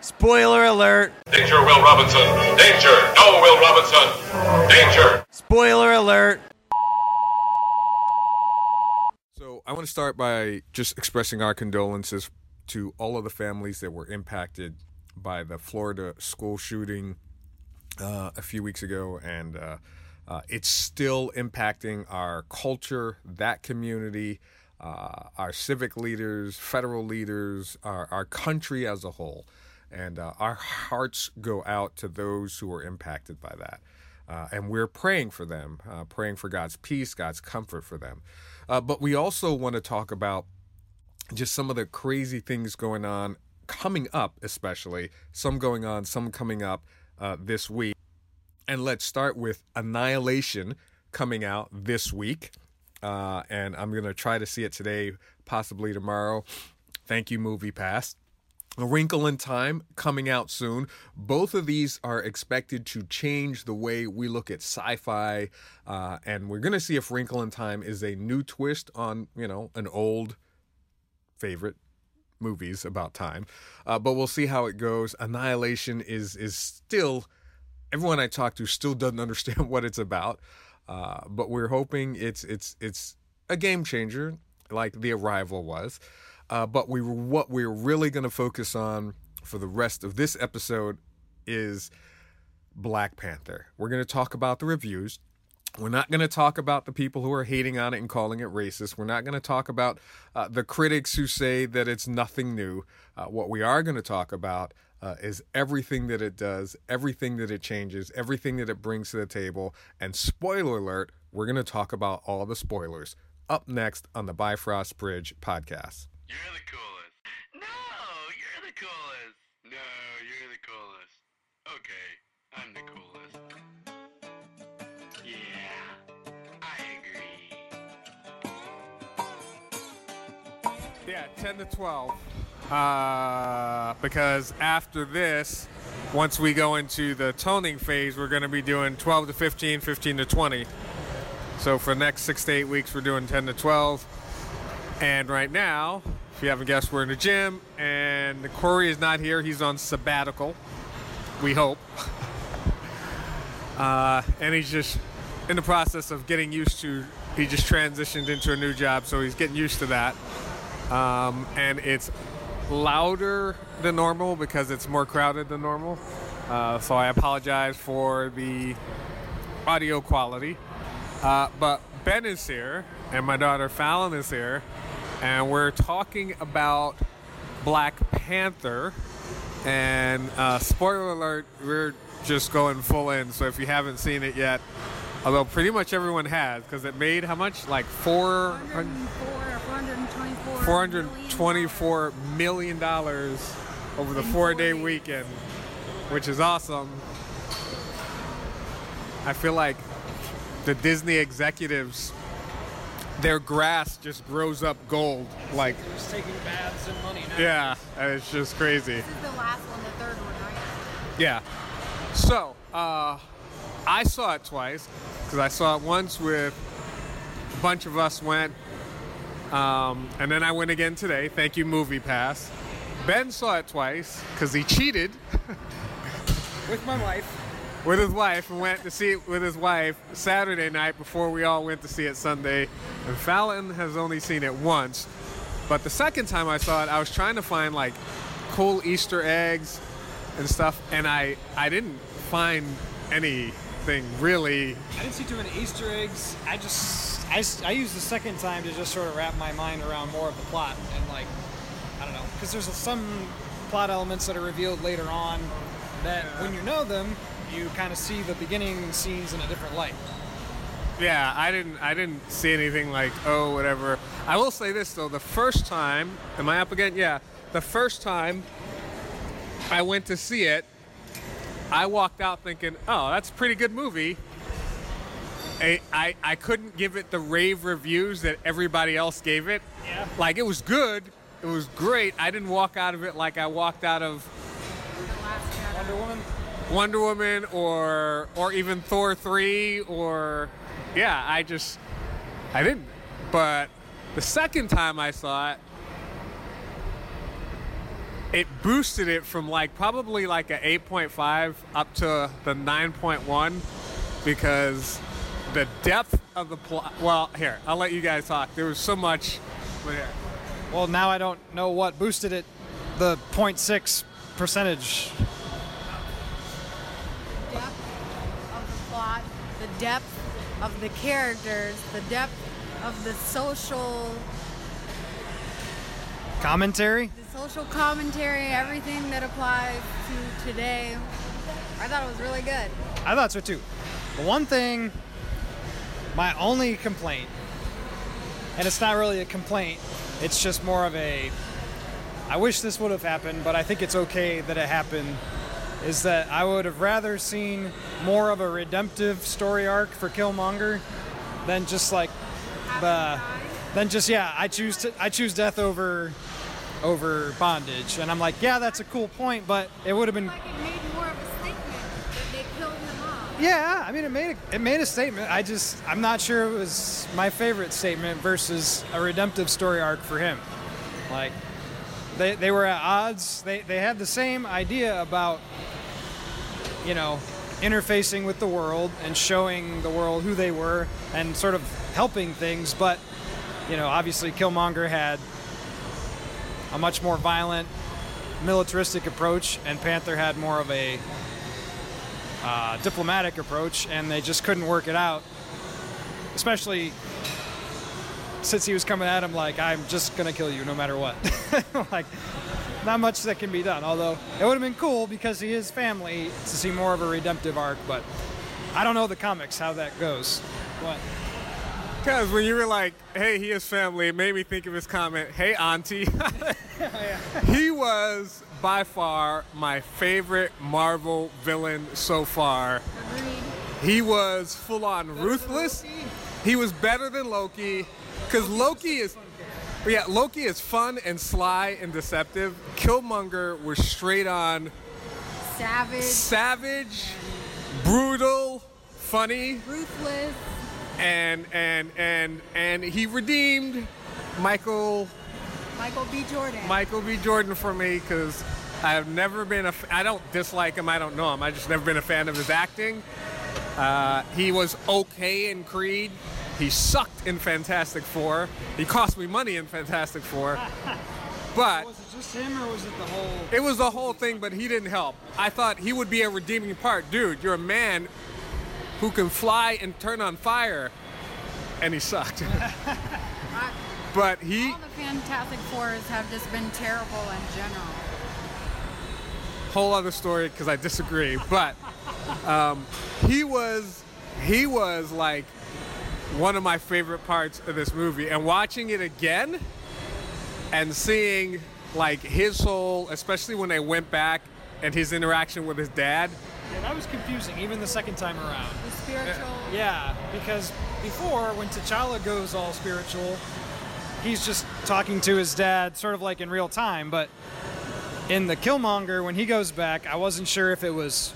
Spoiler alert! Danger, Will Robinson! Danger! No, Will Robinson! Danger! Spoiler alert! So I want to start by just expressing our condolences to all of the families that were impacted by the Florida school shooting uh, a few weeks ago, and uh, uh, it's still impacting our culture, that community, uh, our civic leaders, federal leaders, our, our country as a whole. And uh, our hearts go out to those who are impacted by that. Uh, and we're praying for them, uh, praying for God's peace, God's comfort for them. Uh, but we also want to talk about just some of the crazy things going on, coming up, especially some going on, some coming up uh, this week. And let's start with Annihilation coming out this week. Uh, and I'm going to try to see it today, possibly tomorrow. Thank you, Movie Pass. A Wrinkle in Time coming out soon. Both of these are expected to change the way we look at sci-fi, uh, and we're going to see if Wrinkle in Time is a new twist on you know an old favorite movies about time. Uh, but we'll see how it goes. Annihilation is is still everyone I talk to still doesn't understand what it's about. Uh, but we're hoping it's it's it's a game changer like The Arrival was. Uh, but we what we're really going to focus on for the rest of this episode is Black Panther. We're going to talk about the reviews. We're not going to talk about the people who are hating on it and calling it racist. We're not going to talk about uh, the critics who say that it's nothing new. Uh, what we are going to talk about uh, is everything that it does, everything that it changes, everything that it brings to the table. And spoiler alert, we're going to talk about all the spoilers up next on the Bifrost Bridge podcast. You're the coolest. No, you're the coolest. No, you're the coolest. Okay, I'm the coolest. Yeah, I agree. Yeah, 10 to 12. Uh, because after this, once we go into the toning phase, we're going to be doing 12 to 15, 15 to 20. So for the next six to eight weeks, we're doing 10 to 12. And right now, if you haven't guessed, we're in the gym, and the Corey is not here. He's on sabbatical. We hope. Uh, and he's just in the process of getting used to. He just transitioned into a new job, so he's getting used to that. Um, and it's louder than normal because it's more crowded than normal. Uh, so I apologize for the audio quality. Uh, but Ben is here, and my daughter Fallon is here, and we're talking about Black Panther. And uh, spoiler alert, we're just going full in. So if you haven't seen it yet, although pretty much everyone has, because it made how much? Like four. 424 424 million dollars over the four day weekend, which is awesome. I feel like the Disney executives, their grass just grows up gold. Like, Just taking baths and money now. yeah, it's just crazy. This is the last one, the third one, right? Yeah. So, uh, I saw it twice because I saw it once with a bunch of us went, um, and then I went again today. Thank you, Movie Pass. Ben saw it twice because he cheated With my wife. With his wife and went to see it with his wife Saturday night before we all went to see it Sunday. And Fallon has only seen it once. But the second time I saw it, I was trying to find like cool Easter eggs and stuff, and I I didn't find anything really. I didn't see too many Easter eggs. I just, I, I used the second time to just sort of wrap my mind around more of the plot and like, I don't know, because there's some plot elements that are revealed later on that when you know them, you kind of see the beginning scenes in a different light. Yeah, I didn't I didn't see anything like oh whatever. I will say this though, the first time, am I up again? Yeah, the first time I went to see it, I walked out thinking, oh, that's a pretty good movie. I, I, I couldn't give it the rave reviews that everybody else gave it. Yeah. Like it was good, it was great. I didn't walk out of it like I walked out of The last Jedi. Wonder Woman. Wonder Woman or or even Thor 3 or yeah, I just I didn't. But the second time I saw it it boosted it from like probably like a 8.5 up to the 9.1 because the depth of the plot. Well, here I'll let you guys talk. There was so much. Well, now I don't know what boosted it. The 0.6 percentage. Depth of the characters, the depth of the social, Commentary? the social commentary, everything that applies to today. I thought it was really good. I thought so too. The one thing, my only complaint, and it's not really a complaint, it's just more of a, I wish this would have happened, but I think it's okay that it happened, is that I would have rather seen more of a redemptive story arc for Killmonger than just like the, than just yeah, I choose to, I choose death over, over bondage, and I'm like, yeah, that's a cool point, but it would have been Like it made more of a statement that they killed him off. Yeah, I mean it made a, it made a statement. I just I'm not sure it was my favorite statement versus a redemptive story arc for him. Like they they were at odds. They they had the same idea about you know interfacing with the world and showing the world who they were and sort of helping things, but you know obviously Killmonger had a much more violent militaristic approach and Panther had more of a uh, diplomatic approach, and they just couldn't work it out. Especially since he was coming at him like, "I'm just gonna kill you no matter what." like, not much that can be done. Although it would have been cool because he is family to see more of a redemptive arc. But I don't know the comics how that goes. What? Because when you were like, hey, he is family, it made me think of his comment, hey, auntie. he was by far my favorite Marvel villain so far. Agreed. He was full on ruthless. He was better than Loki. Because Loki is. Yeah, Loki is fun and sly and deceptive. Killmonger was straight on Savage, savage, brutal, funny, ruthless. and and and and he redeemed Michael Michael B. Jordan. Michael B. Jordan for me because I've never been a. f- I don't dislike him. I don't know him. I just never been a fan of his acting. Uh, he was okay in Creed. He sucked in Fantastic Four. He cost me money in Fantastic Four. But Was it just him, or was it the whole? it was the whole thing, but he didn't help. I thought he would be a redeeming part. Dude, you're a man who can fly and turn on fire, and he sucked. But he, all the Fantastic Fours have just been terrible in general. whole other story because I disagree. But um, he was, he was like one of my favorite parts of this movie. And watching it again and seeing like his whole, especially when they went back and his interaction with his dad. Yeah, that was confusing, even the second time around. The spiritual. Uh, yeah, because before, when T'Challa goes all spiritual, he's just talking to his dad, sort of like in real time. But in the Killmonger, when he goes back, I wasn't sure if it was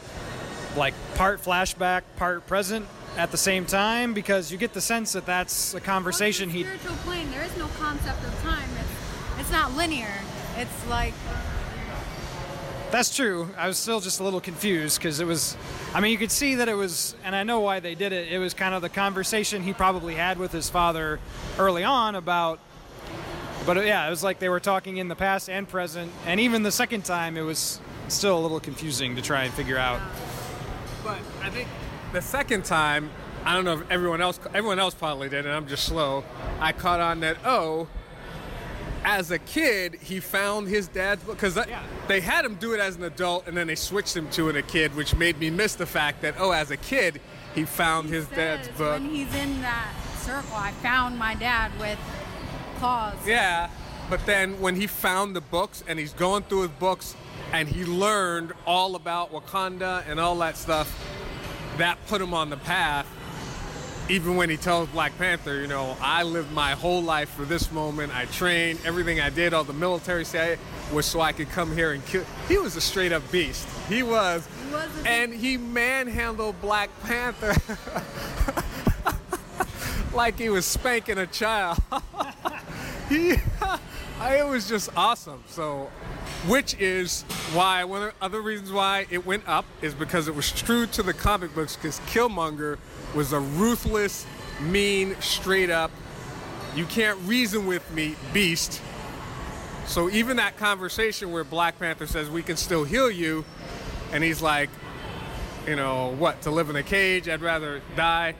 like part flashback, part present at the same time, because you get the sense that that's a conversation Well, he. it's a spiritual plane. There is no concept of time. It's, it's not linear. It's like That's true. I was still just a little confused because it was. I mean, you could see that it was, and I know why they did it. It was kind of the conversation he probably had with his father early on about. But uh, yeah, it was like they were talking in the past and present, and even the second time, it was still a little confusing to try and figure out. But I think the second time, I don't know if everyone else, everyone else probably did, and I'm just slow. I caught on that. Oh, as a kid, he found his dad's book because Yeah. they had him do it as an adult, and then they switched him to it a kid, which made me miss the fact that oh, as a kid, he found his dad's book. when he's in that circle. I found my dad with claws. Yeah, but then when he found the books and he's going through his books and he learned all about Wakanda and all that stuff, that put him on the path. Even when he tells Black Panther, you know, I lived my whole life for this moment. I trained, everything I did, all the military say was so I could come here and kill. He was a straight up beast. He was. He was and he manhandled Black Panther like he was spanking a child. he, it was just awesome. So, which is why one of the other reasons why it went up is because it was true to the comic books. Because Killmonger was a ruthless, mean, straight up, you can't reason with me beast. So even that conversation where Black Panther says we can still heal you, and he's like, you know, what to live in a cage? I'd rather die.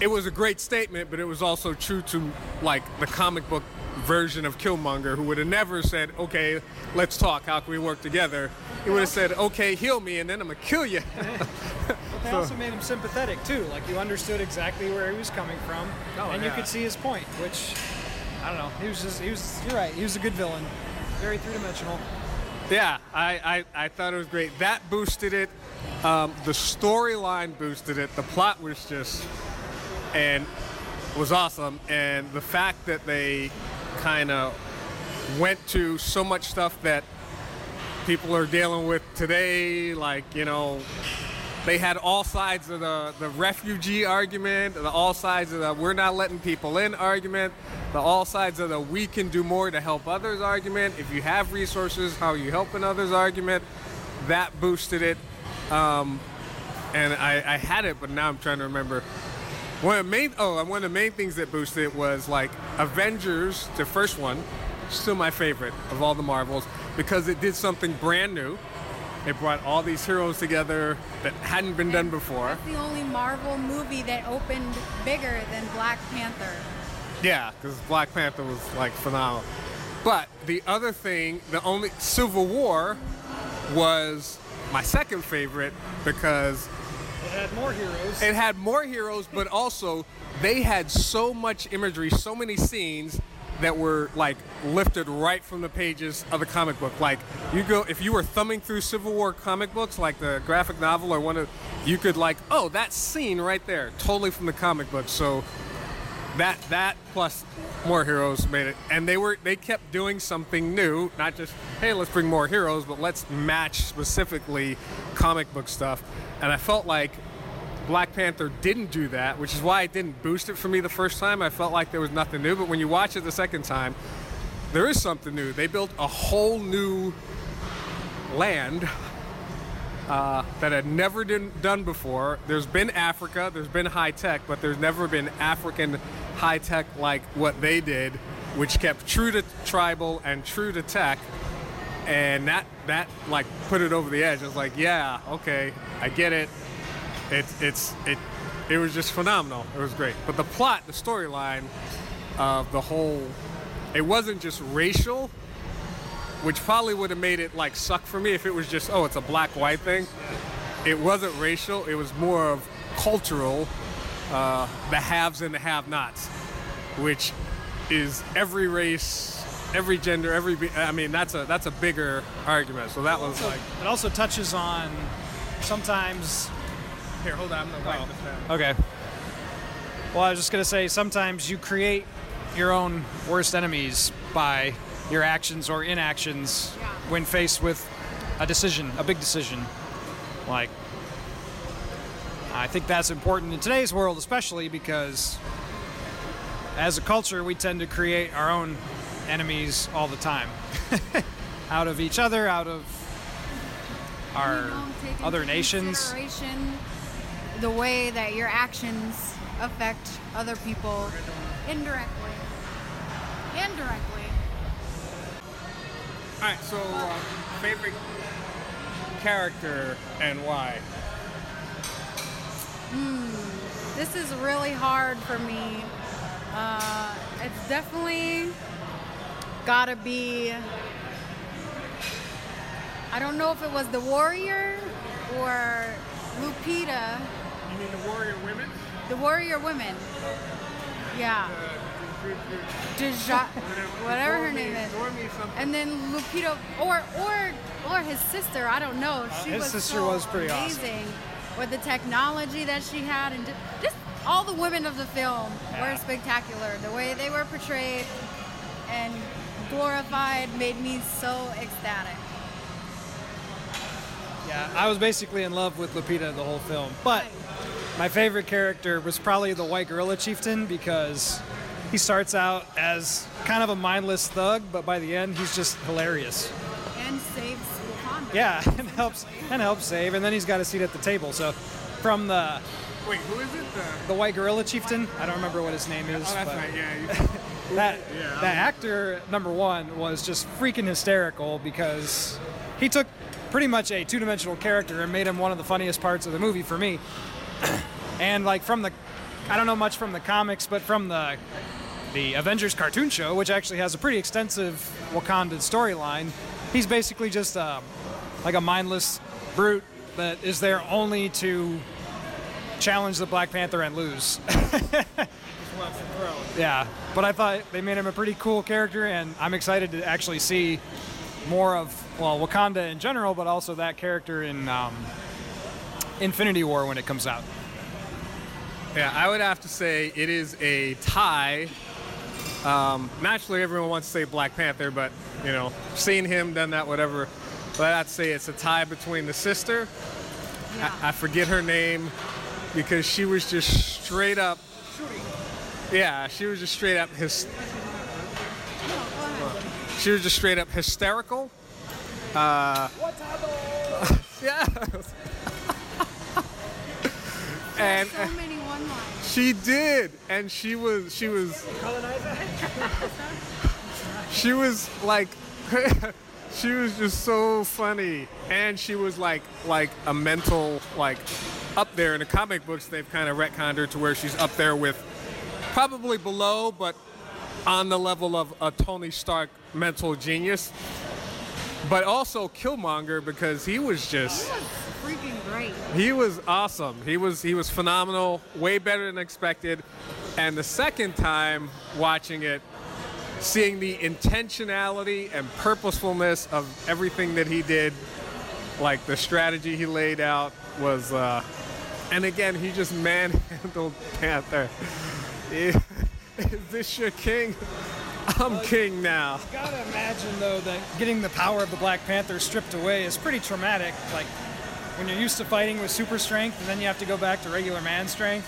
It was a great statement, but it was also true to like the comic book version of Killmonger, who would have never said, "Okay, let's talk. How can we work together?" He would have said, "Okay, heal me, and then I'm gonna kill you." but They So- also made him sympathetic too. Like you understood exactly where he was coming from, Oh, and you could see his point. Which I don't know. He was just he was. You're right. He was a good villain. Very three dimensional. Yeah, I, I, I thought it was great. That boosted it. Um, the storyline boosted it. The plot was just and was awesome. And the fact that they kind of went to so much stuff that people are dealing with today, like you know, they had all sides of the, the refugee argument, the all sides of the we're not letting people in argument, the all sides of the we can do more to help others argument. If you have resources, how are you helping others argument? That boosted it. Um, and I, I had it, but now I'm trying to remember. One of the main oh, and one of the main things that boosted it was like Avengers, the first one, still my favorite of all the Marvels because it did something brand new. It brought all these heroes together that hadn't been done before. That's the only Marvel movie that opened bigger than Black Panther. Yeah, because Black Panther was like phenomenal. But the other thing, the only Civil War was my second favorite because It had more heroes. it had more heroes, but also they had so much imagery, so many scenes that were like lifted right from the pages of the comic book. Like you go, if you were thumbing through Civil War comic books, like the graphic novel or one of, you could like, oh, that scene right there, totally from the comic book. So that that plus more heroes made it, and they were they kept doing something new, not just hey, let's bring more heroes, but let's match specifically comic book stuff. And I felt like Black Panther didn't do that, which is why it didn't boost it for me the first time. I felt like there was nothing new, but when you watch it the second time, there is something new. They built a whole new land uh, that had never been done before. There's been Africa, there's been high tech, but there's never been African high tech like what they did, which kept true to tribal and true to tech. And that that like put it over the edge. I was like, yeah, okay, I get it. It's it's it it was just phenomenal. It was great. But the plot, the storyline of the whole it wasn't just racial, which probably would have made it like suck for me if it was just oh it's a black white thing. It wasn't racial. It was more of cultural, uh, the haves and the have-nots, which is every race, every gender, every. be- I mean that's a that's a bigger argument. So that was like It also touches on sometimes. here, hold on, I'm gonna write oh, this down. Okay. Well, I was just gonna say sometimes you create your own worst enemies by your actions or inactions when faced with a decision, a big decision. Like, I think that's important in today's world, especially because as a culture, we tend to create our own enemies all the time. out of each other, out of our You don't take into other nations. The way that your actions affect other people indirectly. Indirectly. All right, so uh, favorite character and why? This is really hard for me. Uh, it's definitely gotta be. I don't know if it was the warrior or Lupita, You mean the warrior women? the warrior women. Yeah, Deja, whatever her name is. And then Lupita, or or or his sister. I don't know. She Uh, his was sister so was pretty awesome. amazing with the technology that she had, and just all the women of the film Yeah. were spectacular. The way they were portrayed and glorified made me so ecstatic. Yeah, I was basically in love with Lupita the whole film. But my favorite character was probably the white gorilla chieftain because he starts out as kind of a mindless thug, but by the end he's just hilarious. And saves Wakanda. Yeah, and helps and helps save, and then he's got a seat at the table. So, from the Wait, who is it? The, the white gorilla chieftain, I don't remember what his name is. oh, that's but right. Yeah. That Yeah, that actor number one was just freaking hysterical because he took pretty much a two-dimensional character and made him one of the funniest parts of the movie for me. and like from the, I don't know much from the comics, but from the the Avengers cartoon show, which actually has a pretty extensive Wakandan storyline, he's basically just um, like a mindless brute that is there only to challenge the Black Panther and lose. Yeah, but I thought they made him a pretty cool character, and I'm excited to actually see more of well Wakanda in general, but also that character in um, Infinity War when it comes out. Yeah, I would have to say it is a tie. Um, naturally, everyone wants to say Black Panther, but you know, seeing him done that, whatever. But I'd say it's a tie between the sister. Yeah. I, I forget her name because she was just straight up. Yeah, she was just straight up his. No, go ahead. She was just straight up hysterical. Uh, yeah. and So many one-liners. She did, and she was she was she was like she was just so funny, and she was like like a mental like up there in the comic books. They've kind of retconned her to where she's up there with probably below, but on the level of a Tony Stark mental genius. But also Killmonger because he was just He was freaking great. he was awesome. He was he was phenomenal, way better than expected. And the second time watching it, seeing the intentionality and purposefulness of everything that he did, like the strategy he laid out was uh and again he just manhandled Panther. Is this your king? I'm king now. Gotta imagine though that getting the power of the Black Panther stripped away is pretty traumatic. Like when you're used to fighting with super strength and then you have to go back to regular man strength.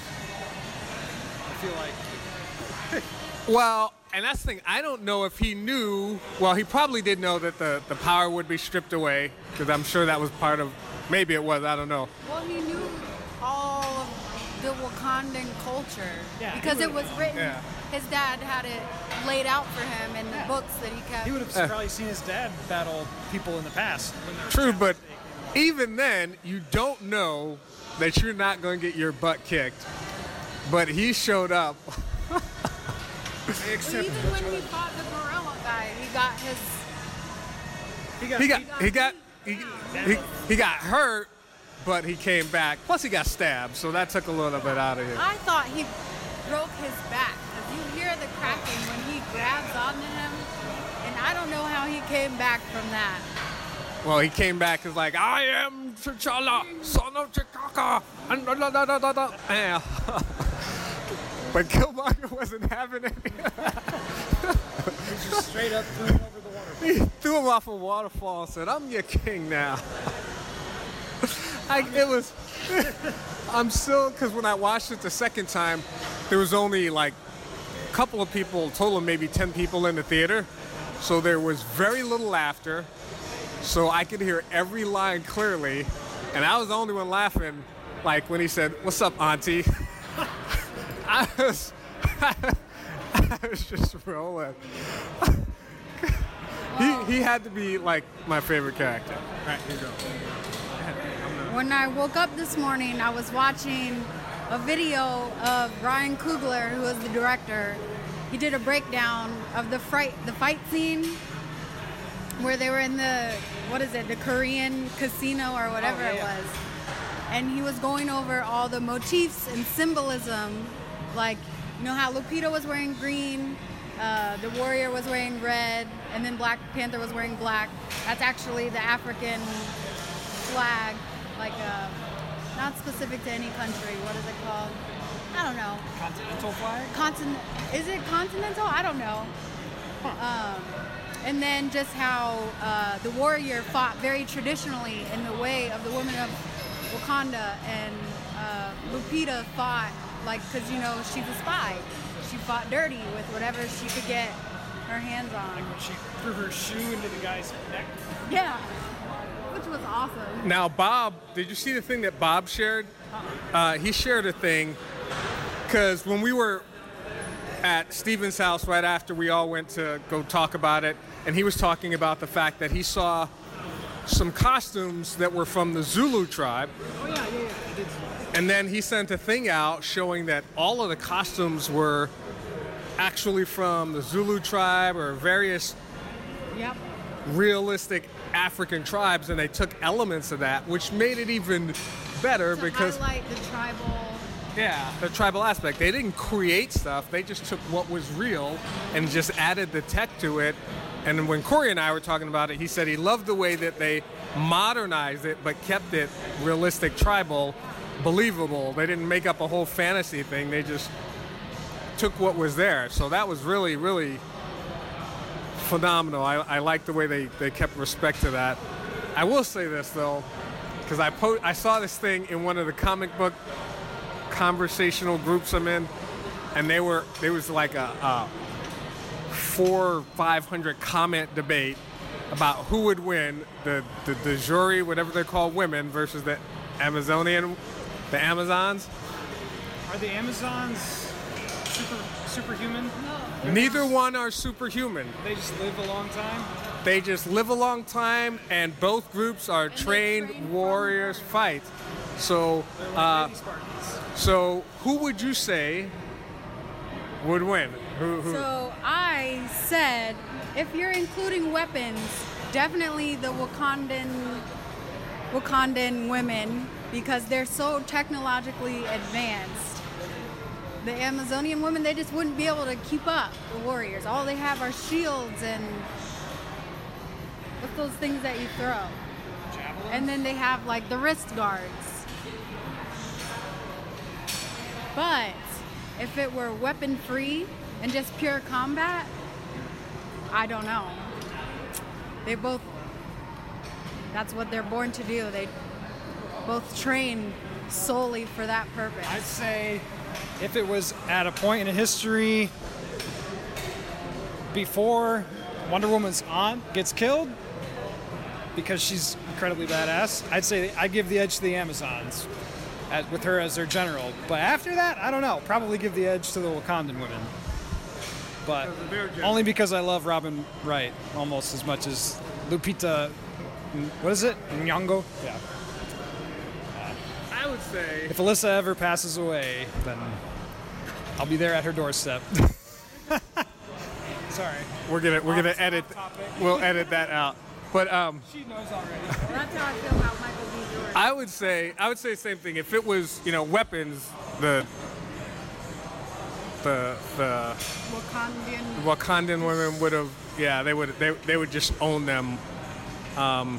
I feel like Well, and that's the thing. I don't know if he knew. Well, he probably did know that the, the power would be stripped away because I'm sure that was part of. Maybe it was. I don't know. Well, he knew all of the Wakandan culture Yeah, because it would've- was written. Yeah. His dad had it laid out for him in the books that he kept. he would have probably seen his dad battle people in the past. When True, but even then, you don't know that you're not going to get your butt kicked. But he showed up. Well, even when he fought the gorilla guy, he got his. he got, He got he got he, he, he got hurt, but he came back. Plus, he got stabbed, so that took a little bit out of him. I thought he broke his back. If you hear the cracking when he grabs onto him, and I don't know how he came back from that. Well, he came back as like, I am T'Challa, son of T'Chaka, and da da da da da da. Yeah. but Killmonger wasn't having it. He just straight up threw him over the water. he threw him off a waterfall and said, I'm your king now. I, it was, I'm still, because when I watched it the second time, there was only like a couple of people, total maybe 10 people in the theater. So there was very little laughter. So I could hear every line clearly. And I was the only one laughing, like when he said, What's up, Auntie? I was, I was just rolling. he, he had to be like my favorite character. All right, here you go. When I woke up this morning, I was watching a video of Ryan Coogler, who was the director. He did a breakdown of the fight, the fight scene where they were in the what is it, the Korean casino or whatever yeah, it was, and he was going over all the motifs and symbolism, like you know how Lupita was wearing green, uh, the warrior was wearing red, and then Black Panther was wearing black. That's actually the African flag, like uh, not specific to any country. What is it called? I don't know. Continental flag? Continent? Is it continental? I don't know. Um, and then just how uh, the warrior fought very traditionally in the way of the women of Wakanda, and uh, Lupita fought like because you know she's a spy. she fought dirty with whatever she could get her hands on. When she threw her shoe into the guy's neck. Yeah, which was awesome. Now, Bob, did you see the thing that Bob shared? Uh, he shared a thing because when we were at Steven's house right after we all went to go talk about it, and he was talking about the fact that he saw some costumes that were from the Zulu tribe. Oh yeah, yeah, yeah. And then he sent a thing out showing that all of the costumes were actually from the Zulu tribe or various Yep. realistic African tribes, and they took elements of that, which made it even better To because highlight the tribal. yeah, the tribal aspect. They didn't create stuff; they just took what was real and just added the tech to it. And when Corey and I were talking about it, he said he loved the way that they modernized it but kept it realistic, tribal, believable. They didn't make up a whole fantasy thing. They just took what was there. So that was really, really phenomenal. I, I like the way they, they kept respect to that. I will say this though, because I po- I saw this thing in one of the comic book conversational groups I'm in, and they were there was like a, a four five hundred comment debate about who would win the the, the jury whatever they call women versus the Amazonian the Amazons. Are the Amazons super superhuman? Neither one are superhuman. They just live a long time. They just live a long time, and both groups are they trained train from warriors fight. So, like uh, so who would you say would win? Who, who? So I said, if you're including weapons, definitely the Wakandan Wakandan women because they're so technologically advanced. The Amazonian women, they just wouldn't be able to keep up the warriors. All they have are shields and what's those things that you throw? Javelin. And then they have like the wrist guards. But if it were weapon free and just pure combat, I don't know. They both, that's what they're born to do. They both train solely for that purpose. I'd say if it was at a point in history before Wonder Woman's aunt gets killed because she's incredibly badass, I'd say I'd give the edge to the Amazons at, with her as their general. But after that, I don't know. Probably give the edge to the Wakandan women. But Because of their general. only because I love Robin Wright almost as much as Lupita. What is it? Nyong'o? Yeah. I would say If Alyssa ever passes away, then I'll be there at her doorstep. Sorry. we're gonna we're gonna edit. off topic. We'll edit that out. But um, She knows already. that's how I feel about Michael B. Jordan. I would say I would say the same thing. If it was you know weapons, the the the Wakandan. Wakandan women would have, yeah, they would, they, they would just own them. Um,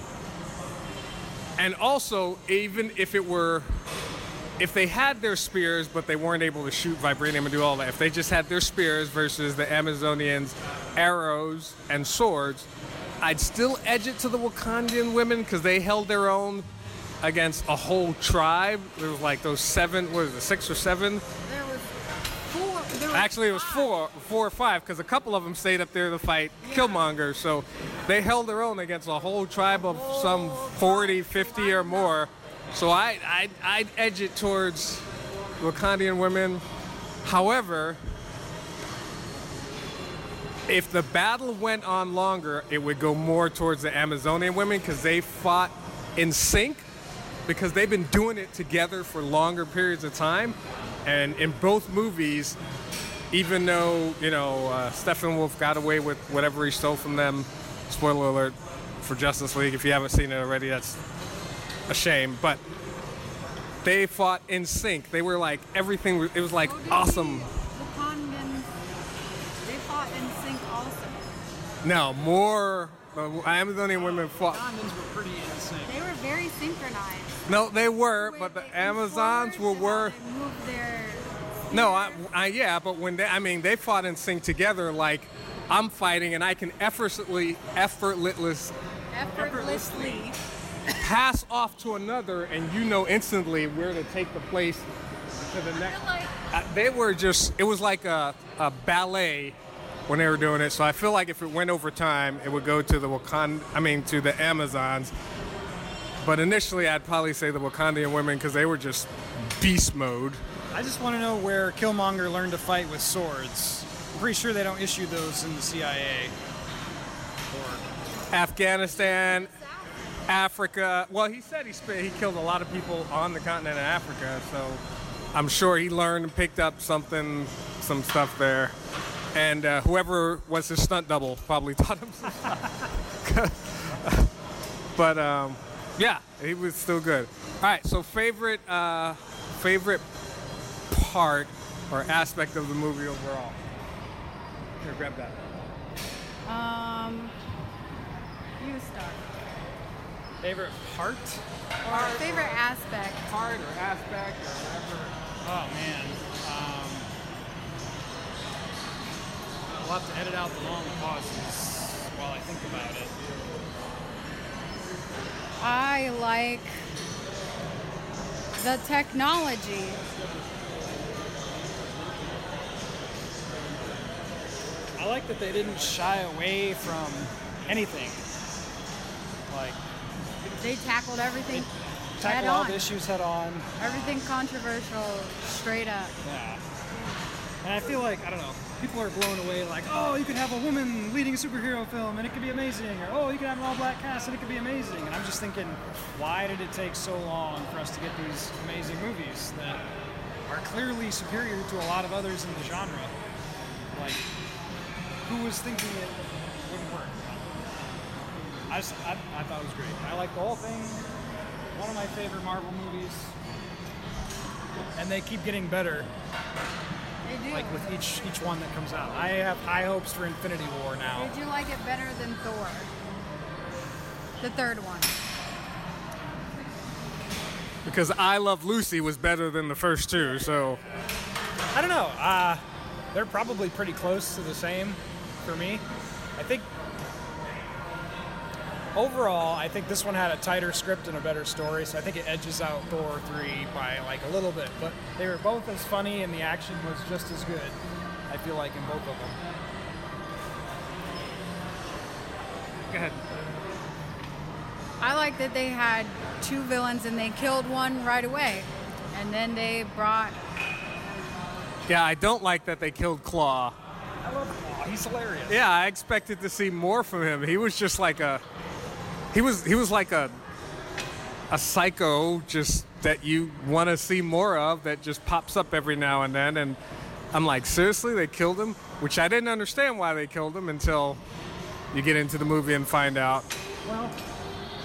and also, even if it were, if they had their spears, but they weren't able to shoot vibranium and do all that, if they just had their spears versus the Amazonians' arrows and swords, I'd still edge it to the Wakandan women because they held their own against a whole tribe. There was like those seven, what is it, six or seven? There was four. There was Actually, it was four, four or five, because a couple of them stayed up there to fight Killmonger. So they held their own against a whole tribe of some 40, 50 or more. So I, I, I'd edge it towards Wakandian women. However, if the battle went on longer, it would go more towards the Amazonian women because they fought in sync because they've been doing it together for longer periods of time. And in both movies, even though, you know, uh, Steppenwolf got away with whatever he stole from them, spoiler alert for Justice League, if you haven't seen it already, that's a shame. But they fought in sync. They were like, everything, was- it was like Oh, awesome. The Wakandans, they fought in sync also. No, more uh, Amazonian women fought. Wakandans were pretty insane. They were very synchronized. No, they were, way but the Amazons were enforced were. moved their No, I, I yeah, but when they, I mean, they fought in sync together. Like I'm fighting, and I can effortlessly, effortless effortlessly. pass off to another, and you know instantly where to take the place to the next. like Uh, they were just. It was like a, a ballet when they were doing it. So I feel like if it went over time, it would go to the Wakanda. I mean, to the Amazons. But initially, I'd probably say the Wakandian women because they were just beast mode. I just want to know where Killmonger learned to fight with swords. I'm pretty sure they don't issue those in the CIA. Or Afghanistan, Africa. Well, he said he sp- he killed a lot of people on the continent of Africa, so I'm sure he learned and picked up something, some stuff there. And uh, whoever was his stunt double probably taught him some stuff. but um, yeah, he was still good. All right, so favorite uh, favorite part or aspect of the movie overall. Here, grab that. um, you start. favorite part? Or favorite aspect. Part or aspect or whatever. Oh man. Um, I'll have to edit out the long pauses while I think about it. I like the technology. I like that they didn't shy away from anything. Like They tackled everything head tackle all the issues head on. Everything controversial, straight up. Yeah. And I feel like, I don't know, people are blown away like, oh, you could have a woman leading a superhero film and it could be amazing. Or, oh, you could have an all black cast and it could be amazing. And I'm just thinking, why did it take so long for us to get these amazing movies that are clearly superior to a lot of others in the genre? Like, who was thinking it wouldn't work? I, just, I, I thought it was great. I like the whole thing. One of my favorite Marvel movies. And they keep getting better They do. like with each each one that comes out. I have high hopes for Infinity War now. Did you like it better than Thor? The third one. Because I Love Lucy was better than the first two, so I don't know. Uh, they're probably pretty close to the same for me. I think overall, I think this one had a tighter script and a better story, so I think it edges out Thor 3 by like a little bit. But they were both as funny and the action was just as good. I feel like in both of them. Go ahead. I like that they had two villains and they killed one right away. And then they brought yeah, I don't like that they killed Claw. I love Claw. He's hilarious. Yeah, I expected to see more from him. He was just like a he was he was like a a psycho just that you want to see more of that just pops up every now and then and I'm like, seriously, they killed him? Which I didn't understand why they killed him until you get into the movie and find out. Well,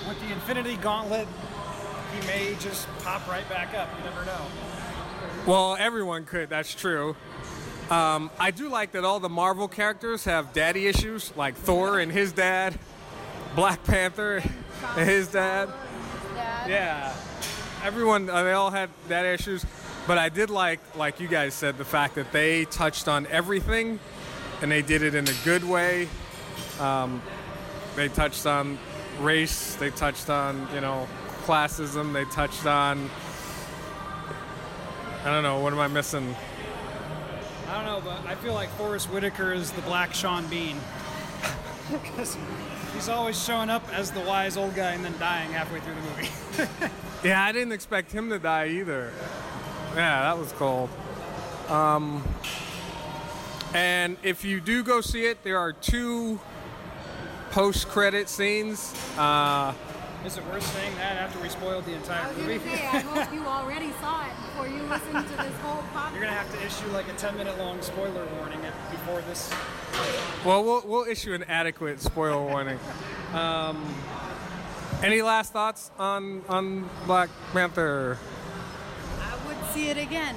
with the Infinity Gauntlet, he may just pop right back up. You never know. Well, everyone could. That's true. Um, I do like that all the Marvel characters have daddy issues, like Thor and his dad, Black Panther and his dad. Yeah, everyone. Uh, they all had daddy issues, but I did like, like you guys said, the fact that they touched on everything, and they did it in a good way. Um, they touched on race. They touched on you know classism. They touched on. I don't know. What am I missing? I don't know, but I feel like Forest Whitaker is the black Sean Bean. Because he's always showing up as the wise old guy and then dying halfway through the movie. Yeah, I didn't expect him to die either. Yeah, that was cold. Um, and if you do go see it, there are two post-credit scenes. Uh, is it worth saying that after we spoiled the I entire was movie? gonna say, I hope you already saw it before you listened to this whole podcast. You're gonna have to issue like a 10 minute long spoiler warning before this. well, well, we'll issue an adequate spoiler warning. Um, any last thoughts on on Black Panther? I would see it again.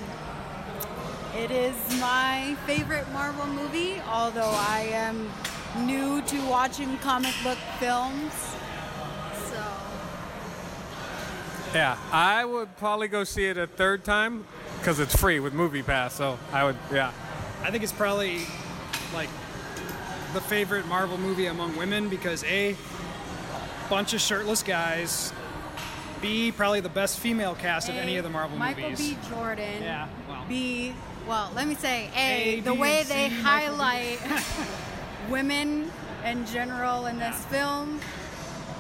It is my favorite Marvel movie, although I am new to watching comic book films. Yeah, I would probably go see it a third time because it's free with Movie Pass. So I would, yeah. I think it's probably like the favorite Marvel movie among women because a bunch of shirtless guys B, probably the best female cast of any of the Marvel movies. Michael movies. B. Jordan. Yeah, well. B. Well, let me say A. A, the B, way and they C, Michael highlight women in general in this film,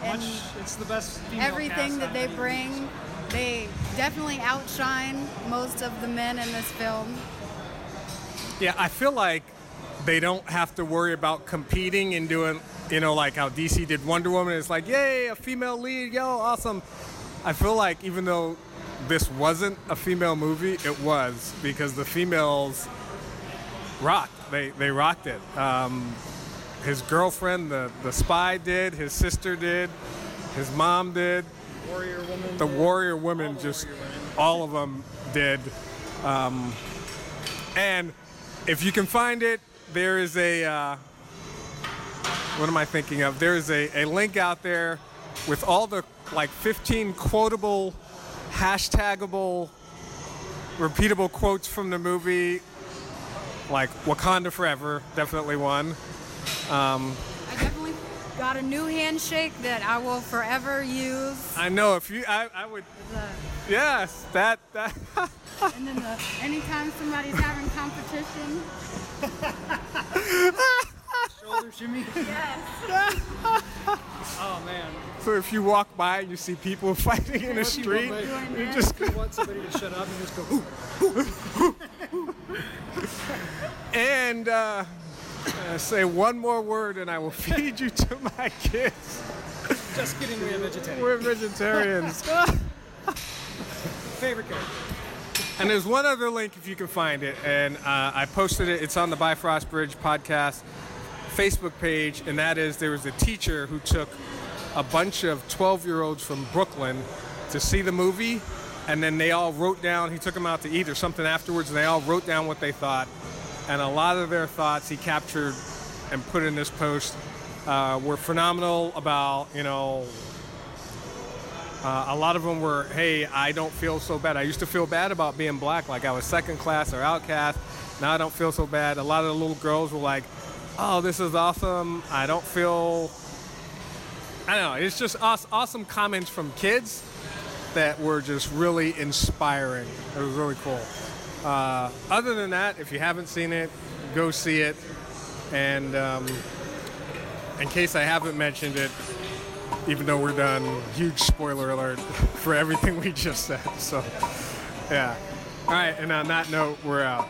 and Much, it's the best everything cast that they bring, movie. they definitely outshine most of the men in this film. Yeah, I feel like they don't have to worry about competing and doing, you know, like how DC did Wonder Woman. It's like, yay, a female lead, yo, awesome. I feel like even though this wasn't a female movie, it was because the females rocked. They they rocked it. Um, his girlfriend, the the spy, did. His sister did. His mom did. Warrior Woman. The did. warrior women, All just warrior women. all of them did. Um, and if you can find it, there is a. Uh, what am I thinking of? There is a, a link out there with all the like 15 quotable, hashtagable, repeatable quotes from the movie. Like Wakanda Forever, definitely one. I definitely got a new handshake that I will forever use. I know if you, I, I would, The- yes, that that. and then the, anytime somebody's having competition, Shoulder shimmy. yes. Oh man. So if you walk by and you see people fighting in the street, you you just just want somebody to shut up and just go. Ooh. and uh, uh, say one more word and I will feed you to my kids. Just kidding. We're vegetarian. We're vegetarians. Favorite character. and there's one other link if you can find it, and uh, I posted it. It's on the Bifrost Bridge podcast Facebook page, and that is there was a teacher who took a bunch of 12 year olds from Brooklyn to see the movie, and then they all wrote down. He took them out to eat or something afterwards, and they all wrote down what they thought. And a lot of their thoughts he captured and put in this post uh, were phenomenal about you know uh, a lot of them were, hey, I don't feel so bad. I used to feel bad about being black, like I was second class or outcast. Now I don't feel so bad. A lot of the little girls were like, oh, this is awesome. I don't feel. I don't know. It's just awesome comments from kids that were just really inspiring. It was really cool. Uh, other than that, if you haven't seen it, go see it. And um, in case I haven't mentioned it, even though we're done, huge spoiler alert for everything we just said. So, yeah. All right, and on that note, we're out.